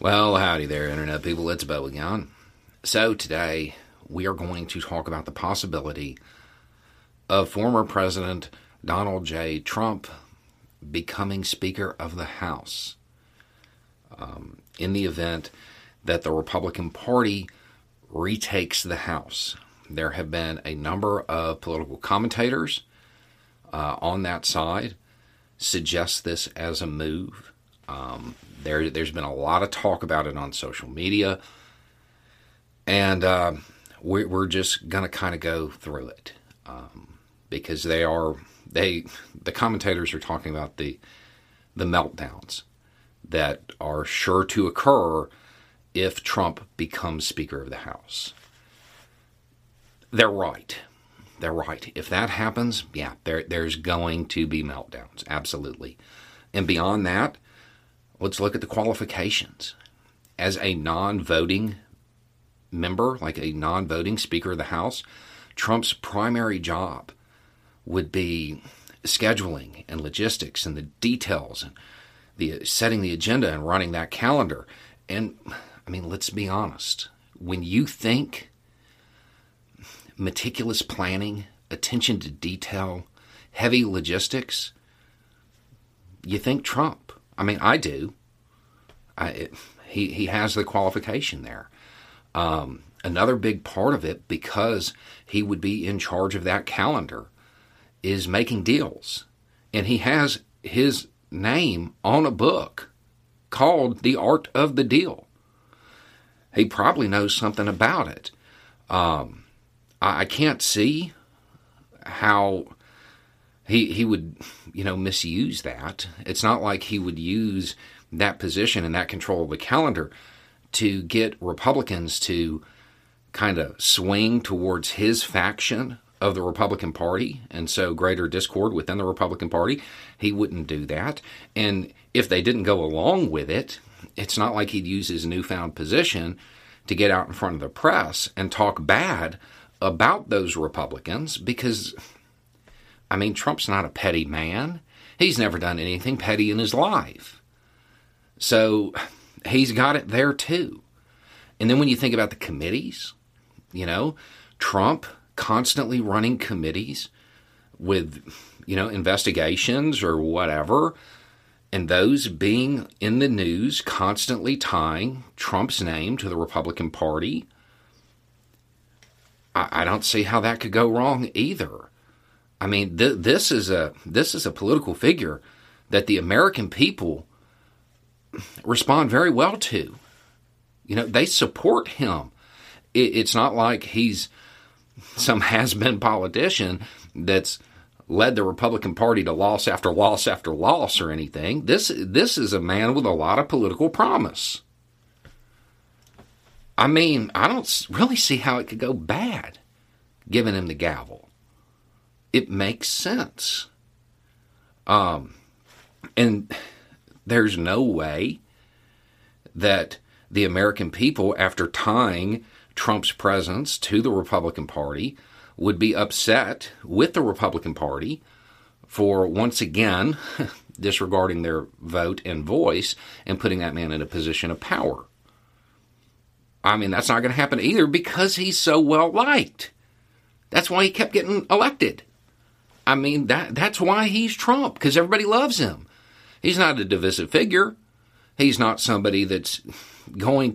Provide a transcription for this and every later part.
Well, howdy there, Internet people. It's Beau again. So, today we are going to talk about the possibility of former President Donald J. Trump becoming Speaker of the House um, in the event that the Republican Party retakes the House. There have been a number of political commentators uh, on that side suggest this as a move. Um, there, there's been a lot of talk about it on social media, and uh, we're, we're, just to kind of go through it um, because they are they the commentators are talking about the the meltdowns that are sure to occur if Trump becomes Speaker of the House. They're right. They're right. If that happens, yeah, there, there's going to be meltdowns, absolutely. And beyond that, let's look at the qualifications. As a non voting member, like a non voting Speaker of the House, Trump's primary job would be scheduling and logistics and the details and the setting the agenda and running that calendar. And I mean, let's be honest. When you think meticulous planning, attention to detail, heavy logistics, you think Trump. I mean, I do. I, it, he he has the qualification there. Um, another big part of it, because he would be in charge of that calendar, is making deals, and he has his name on a book called "The Art of the Deal." He probably knows something about it. Um, I, I can't see how he he would you know misuse that. It's not like he would use that position and that control of the calendar to get Republicans to kind of swing towards his faction of the Republican Party and sow greater discord within the Republican Party. He wouldn't do that. And if they didn't go along with it, it's not like he'd use his newfound position to get out in front of the press and talk bad about those Republicans because, I mean, Trump's not a petty man. He's never done anything petty in his life. So he's got it there too. And then when you think about the committees, you know, Trump constantly running committees with, you know, investigations or whatever, and those being in the news, constantly tying Trump's name to the Republican Party I, don't see how that could go wrong either. I mean, th- this is a this is a political figure that the American people respond very well to. You know, they support him. It, it's not like he's some has been politician that's led the Republican Party to loss after loss after loss or anything. This this is a man with a lot of political promise. I mean, I don't really see how it could go bad giving him the gavel. It makes sense. Um, and there's no way that the American people, after tying Trump's presence to the Republican Party, would be upset with the Republican Party for once again disregarding their vote and voice and putting that man in a position of power. I mean, that's not going to happen either because he's so well liked. That's why he kept getting elected. I mean, that that's why he's Trump because everybody loves him. He's not a divisive figure. He's not somebody that's going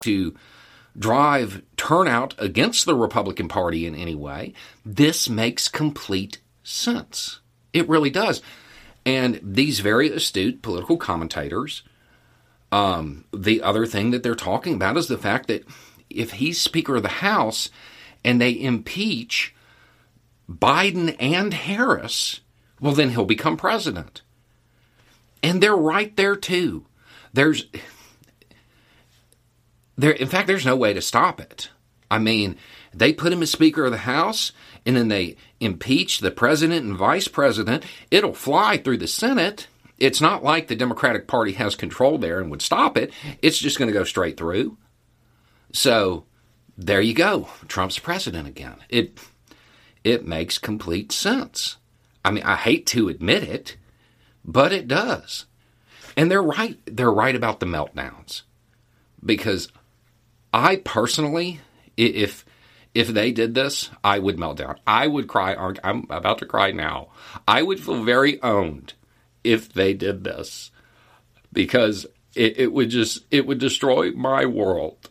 to drive turnout against the Republican Party in any way, this makes complete sense. It really does. And these very astute political commentators, um, the other thing that they're talking about is the fact that if he's Speaker of the House and they impeach Biden and Harris, well, then he'll become president. And they're right there too. There's there, in fact, there's no way to stop it. I mean, they put him as Speaker of the House, and then they impeach the president and vice president. It'll fly through the Senate. It's not like the Democratic Party has control there and would stop it. It's just going to go straight through. So there you go. Trump's president again. It it makes complete sense. I mean, I hate to admit it, but it does. And they're right. They're right about the meltdowns. Because I personally, if if they did this, I would melt down. I would cry. I'm about to cry now. I would feel very owned if they did this because it, it would just it would destroy my world.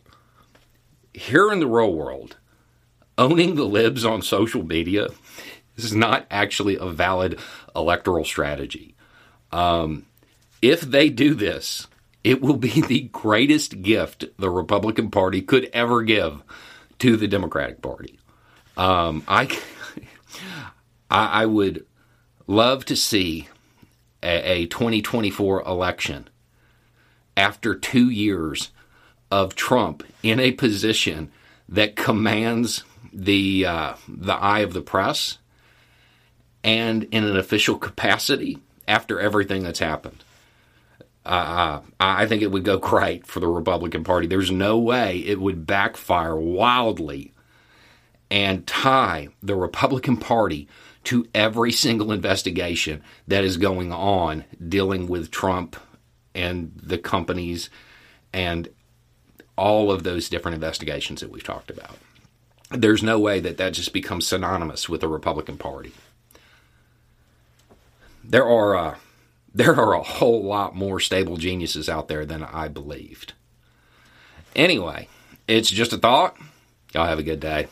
Here in the real world, owning the libs on social media is not actually a valid electoral strategy. Um, if they do this, it will be the greatest gift the Republican Party could ever give to the Democratic Party. Um, I, I would love to see a, a 2024 election after two years of Trump in a position that commands the uh, the eye of the press and in an official capacity after everything that's happened. Uh, I think it would go great for the Republican Party. There's no way it would backfire wildly and tie the Republican Party to every single investigation that is going on dealing with Trump and the companies and all of those different investigations that we've talked about. There's no way that that just becomes synonymous with the Republican Party. There are uh, there are a whole lot more stable geniuses out there than I believed. Anyway, it's just a thought. Y'all have a good day.